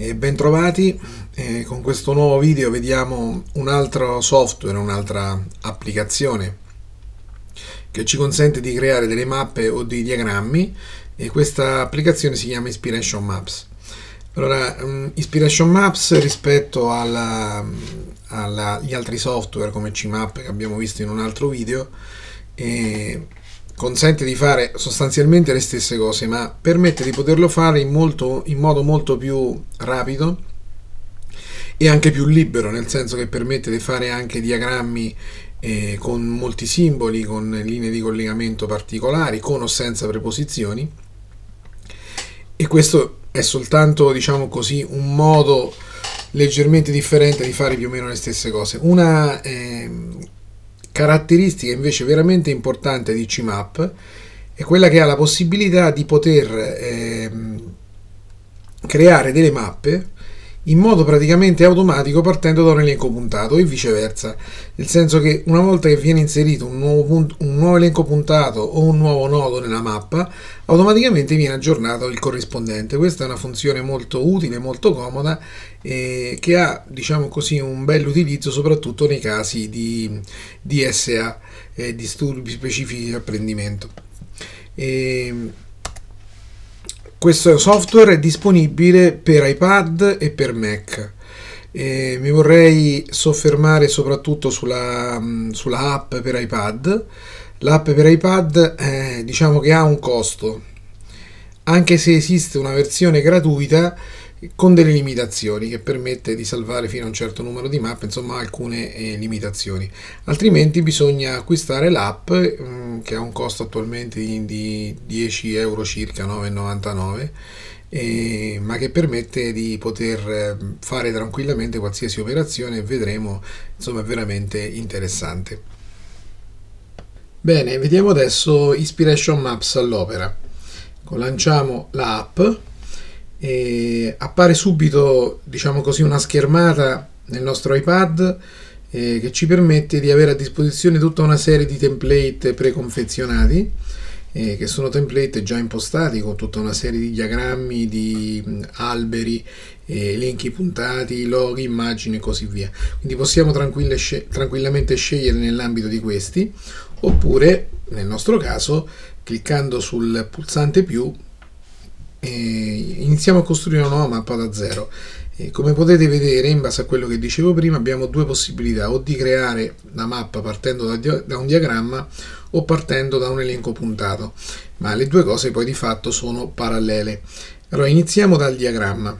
E bentrovati, eh, con questo nuovo video vediamo un altro software, un'altra applicazione che ci consente di creare delle mappe o dei diagrammi e questa applicazione si chiama Inspiration Maps. Allora, um, Inspiration Maps rispetto agli altri software come CMap che abbiamo visto in un altro video eh, consente di fare sostanzialmente le stesse cose, ma permette di poterlo fare in, molto, in modo molto più rapido e anche più libero, nel senso che permette di fare anche diagrammi eh, con molti simboli, con linee di collegamento particolari, con o senza preposizioni. E questo è soltanto, diciamo così, un modo leggermente differente di fare più o meno le stesse cose. Una eh, caratteristica invece veramente importante di CMAP è quella che ha la possibilità di poter eh, creare delle mappe in modo praticamente automatico partendo da un elenco puntato e viceversa, nel senso che una volta che viene inserito un nuovo, punto, un nuovo, elenco puntato o un nuovo nodo nella mappa, automaticamente viene aggiornato il corrispondente. Questa è una funzione molto utile, molto comoda e che ha, diciamo così, un bel utilizzo soprattutto nei casi di DSA, eh, disturbi specifici di apprendimento. E, questo software è disponibile per iPad e per Mac. E mi vorrei soffermare soprattutto sulla, sulla app per iPad. L'app per iPad eh, diciamo che ha un costo, anche se esiste una versione gratuita con delle limitazioni che permette di salvare fino a un certo numero di mappe, insomma alcune eh, limitazioni. Altrimenti bisogna acquistare l'app mh, mm, che ha un costo attualmente di, di 10 euro circa, 9,99 eh, ma che permette di poter eh, fare tranquillamente qualsiasi operazione e vedremo, insomma è veramente interessante. Bene, vediamo adesso Inspiration Maps all'opera. Lanciamo l'app e appare subito, diciamo così, una schermata nel nostro iPad eh, che ci permette di avere a disposizione tutta una serie di template preconfezionati eh, che sono template già impostati con tutta una serie di diagrammi, di mh, alberi, eh, elenchi puntati, loghi, immagini e così via. Quindi possiamo tranquillamente scegliere nell'ambito di questi oppure nel nostro caso cliccando sul pulsante più iniziamo a costruire una nuova mappa da zero. E come potete vedere, in base a quello che dicevo prima, abbiamo due possibilità, o di creare la mappa partendo da, da un diagramma o partendo da un elenco puntato, ma le due cose poi di fatto sono parallele. Allora, iniziamo dal diagramma.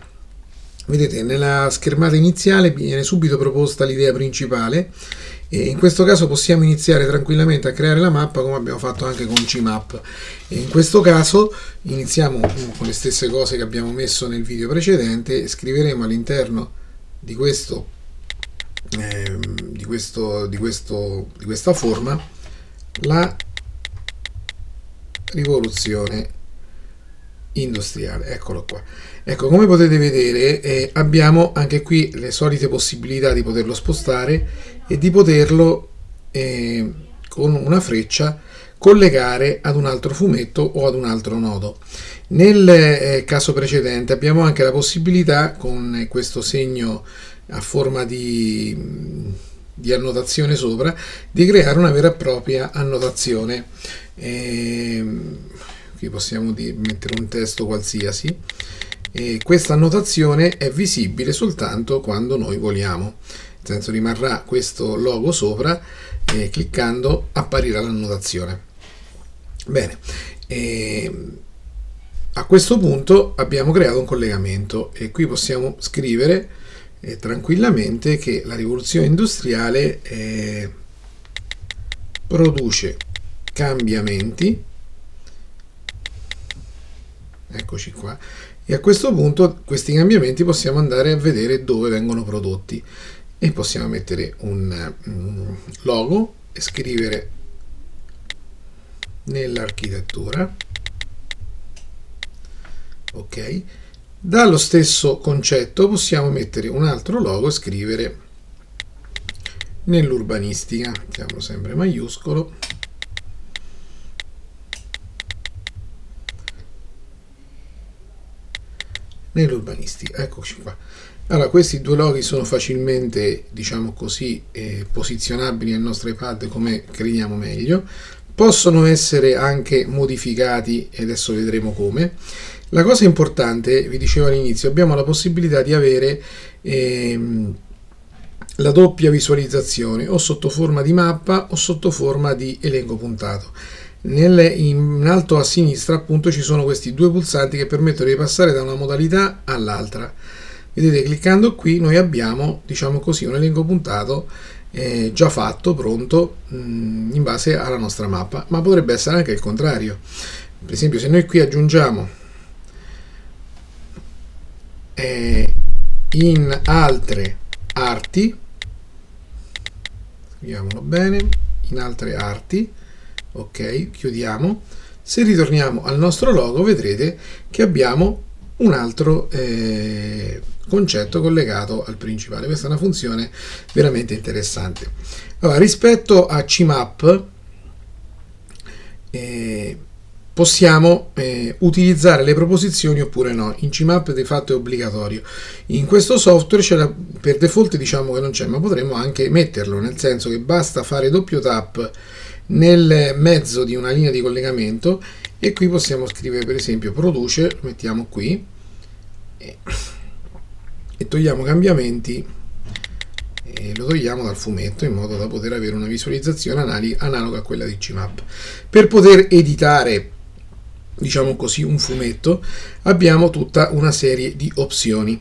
Vedete, nella schermata iniziale viene subito proposta l'idea principale e in questo caso possiamo iniziare tranquillamente a creare la mappa come abbiamo fatto anche con CMap. E in questo caso iniziamo con le stesse cose che abbiamo messo nel video precedente e scriveremo all'interno di eh, di, questo, di, questo, di questa forma la rivoluzione industriale. Eccolo qua. Ecco, come potete vedere eh, abbiamo anche qui le solite possibilità di poterlo spostare e di poterlo eh, con una freccia collegare ad un altro fumetto o ad un altro nodo. Nel eh, caso precedente abbiamo anche la possibilità con questo segno a forma di, di annotazione sopra di creare una vera e propria annotazione. Eh, qui possiamo dire, mettere un testo qualsiasi. E questa annotazione è visibile soltanto quando noi vogliamo nel senso rimarrà questo logo sopra e cliccando apparirà l'annotazione. Bene e a questo punto abbiamo creato un collegamento e qui possiamo scrivere eh, tranquillamente che la rivoluzione industriale eh, produce cambiamenti eccoci qua. E a questo punto questi cambiamenti possiamo andare a vedere dove vengono prodotti. E possiamo mettere un mm, logo e scrivere nell'architettura. Ok. Dallo stesso concetto possiamo mettere un altro logo e scrivere nell'urbanistica. Mettiamo sempre maiuscolo nell'urbanistica. Eccoci qua. Allora, questi due loghi sono facilmente, diciamo così, eh, posizionabili nel nostro iPad come crediamo meglio. Possono essere anche modificati e adesso vedremo come. La cosa importante, vi dicevo all'inizio, abbiamo la possibilità di avere ehm, la doppia visualizzazione o sotto forma di mappa o sotto forma di elenco puntato. Nel, in alto a sinistra appunto ci sono questi due pulsanti che permettono di passare da una modalità all'altra. Vedete, cliccando qui noi abbiamo, diciamo così, un elenco puntato eh, già fatto, pronto, mh, mm, in base alla nostra mappa, ma potrebbe essere anche il contrario. Per esempio, se noi qui aggiungiamo eh, in altre arti, scriviamolo bene, in altre arti, ok, chiudiamo. Se ritorniamo al nostro logo vedrete che abbiamo un altro eh, concetto collegato al principale. Questa è una funzione veramente interessante. Allora, rispetto a CMAP eh, possiamo eh, utilizzare le proposizioni oppure no. In CMAP di fatto è obbligatorio. In questo software la, per default diciamo che non c'è, ma potremmo anche metterlo, nel senso che basta fare doppio tap nel mezzo di una linea di collegamento e qui possiamo scrivere per esempio produce, lo mettiamo qui e, e togliamo cambiamenti e lo togliamo dal fumetto in modo da poter avere una visualizzazione analoga a quella di CMAP. Per poter editare diciamo così un fumetto abbiamo tutta una serie di opzioni.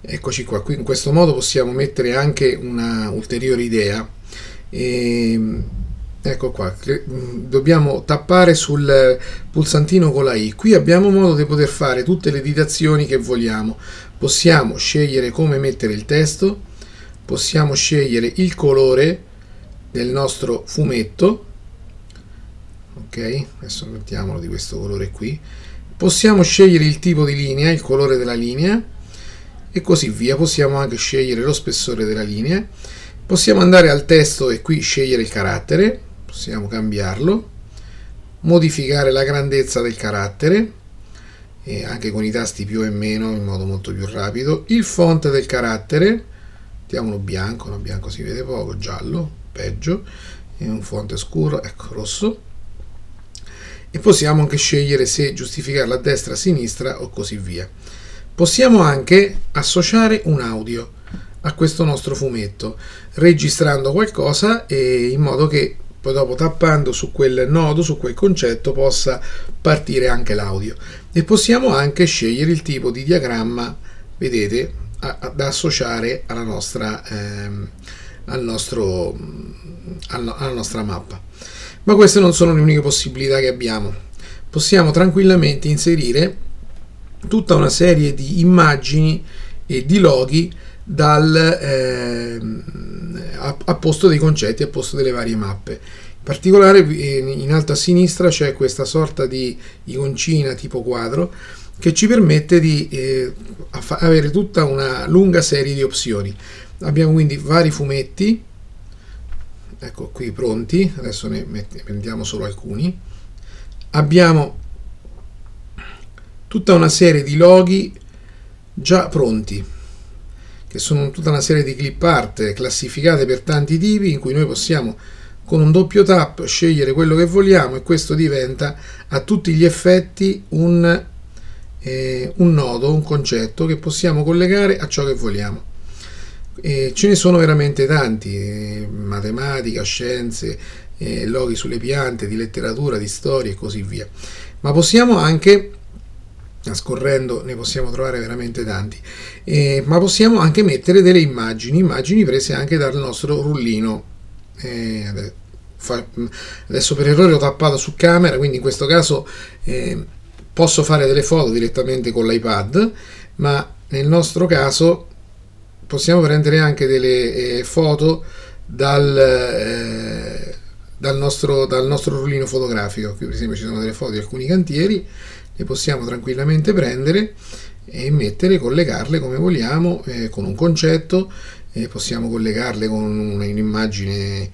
Eccoci qua. Qui in questo modo possiamo mettere anche una ulteriore idea. E, ehm, ecco qua mm, dobbiamo tappare sul pulsantino con la i. Qui abbiamo modo di poter fare tutte le editazioni che vogliamo. Possiamo scegliere come mettere il testo possiamo scegliere il colore del nostro fumetto ok? Adesso mettiamolo di questo colore qui. Possiamo scegliere il tipo di linea il colore della linea e così via. Possiamo anche scegliere lo spessore della linea. Possiamo andare al testo e qui scegliere il carattere possiamo cambiarlo, modificare la grandezza del carattere, anche con i tasti più e meno in modo molto più rapido, il font del carattere, mettiamolo bianco, no bianco si vede poco, giallo, peggio, un font scuro, ecco rosso, e possiamo anche scegliere se giustificarla a destra, a sinistra o così via. Possiamo anche associare un audio a questo nostro fumetto, registrando qualcosa in modo che poi dopo tappando su quel nodo, su quel concetto, possa partire anche l'audio. E possiamo anche scegliere il tipo di diagramma, vedete, a, a, da associare alla nostra, ehm, al nostro, alla, alla nostra mappa. Ma queste non sono le uniche possibilità che abbiamo. Possiamo tranquillamente inserire tutta una serie di immagini e di loghi dal, eh, a, a, posto dei concetti, a posto delle varie mappe. In particolare in alto a sinistra c'è questa sorta di iconcina tipo quadro che ci permette di eh, avere tutta una lunga serie di opzioni. Abbiamo quindi vari fumetti, ecco qui pronti, adesso ne prendiamo solo alcuni. Abbiamo tutta una serie di loghi già pronti che sono tutta una serie di clip art classificate per tanti tipi in cui noi possiamo con un doppio tap scegliere quello che vogliamo e questo diventa a tutti gli effetti un, eh, un nodo, un concetto che possiamo collegare a ciò che vogliamo. E ce ne sono veramente tanti, eh, matematica, scienze, eh, loghi sulle piante, di letteratura, di storia e così via. Ma possiamo anche scorrendo ne possiamo trovare veramente tanti, eh, ma possiamo anche mettere delle immagini, immagini prese anche dal nostro rullino. Eh, adesso per errore ho tappato su camera, quindi in questo caso eh, posso fare delle foto direttamente con l'iPad, ma nel nostro caso possiamo prendere anche delle eh, foto dal, eh, dal, nostro, dal nostro rullino fotografico. Qui per esempio ci sono delle foto di alcuni cantieri le possiamo tranquillamente prendere e mettere, collegarle come vogliamo eh, con un concetto, eh, possiamo collegarle con un'immagine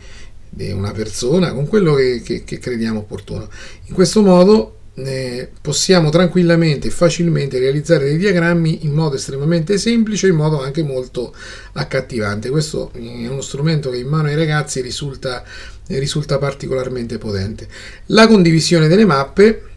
di una persona, con quello che, che, che crediamo opportuno. In questo modo eh, possiamo tranquillamente e facilmente realizzare dei diagrammi in modo estremamente semplice, in modo anche molto accattivante. Questo è uno strumento che in mano ai ragazzi risulta, risulta particolarmente potente. La condivisione delle mappe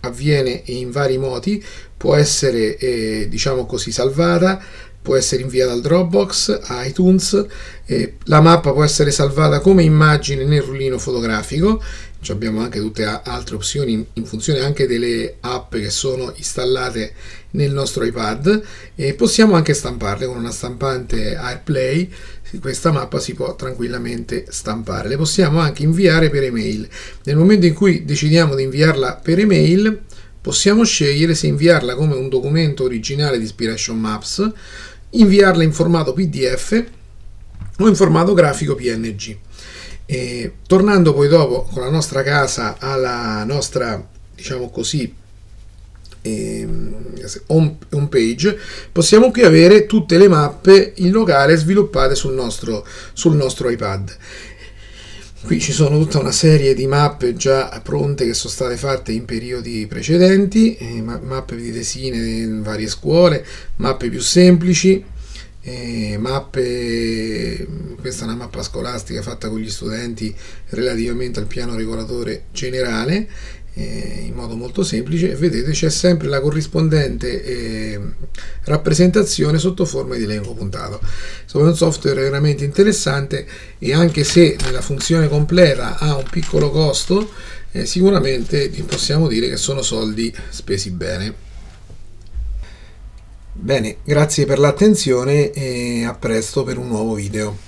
avviene in vari modi, può essere eh, diciamo così salvata, può essere inviata al Dropbox, a iTunes, eh, la mappa può essere salvata come immagine nel rullino fotografico. Cioè abbiamo anche tutte altre opzioni in funzione anche delle app che sono installate nel nostro iPad e possiamo anche stamparle con una stampante AirPlay. Questa mappa si può tranquillamente stampare. Le possiamo anche inviare per email. Nel momento in cui decidiamo di inviarla per email possiamo scegliere se inviarla come un documento originale di Inspiration Maps inviarla in formato PDF o in formato grafico PNG e, tornando poi dopo con la nostra casa alla nostra, diciamo così, ehm, home, page, possiamo qui avere tutte le mappe in locale sviluppate sul nostro, sul nostro iPad. Qui ci sono tutta una serie di mappe già pronte che sono state fatte in periodi precedenti, eh, mappe di tesine in varie scuole, mappe più semplici, eh, mappe, questa è una mappa scolastica fatta con gli studenti relativamente al piano regolatore generale eh, in modo molto semplice vedete c'è sempre la corrispondente eh, rappresentazione sotto forma di elenco puntato insomma è un software veramente interessante e anche se nella funzione completa ha un piccolo costo eh, sicuramente possiamo dire che sono soldi spesi bene Bene, grazie per l'attenzione e a presto per un nuovo video.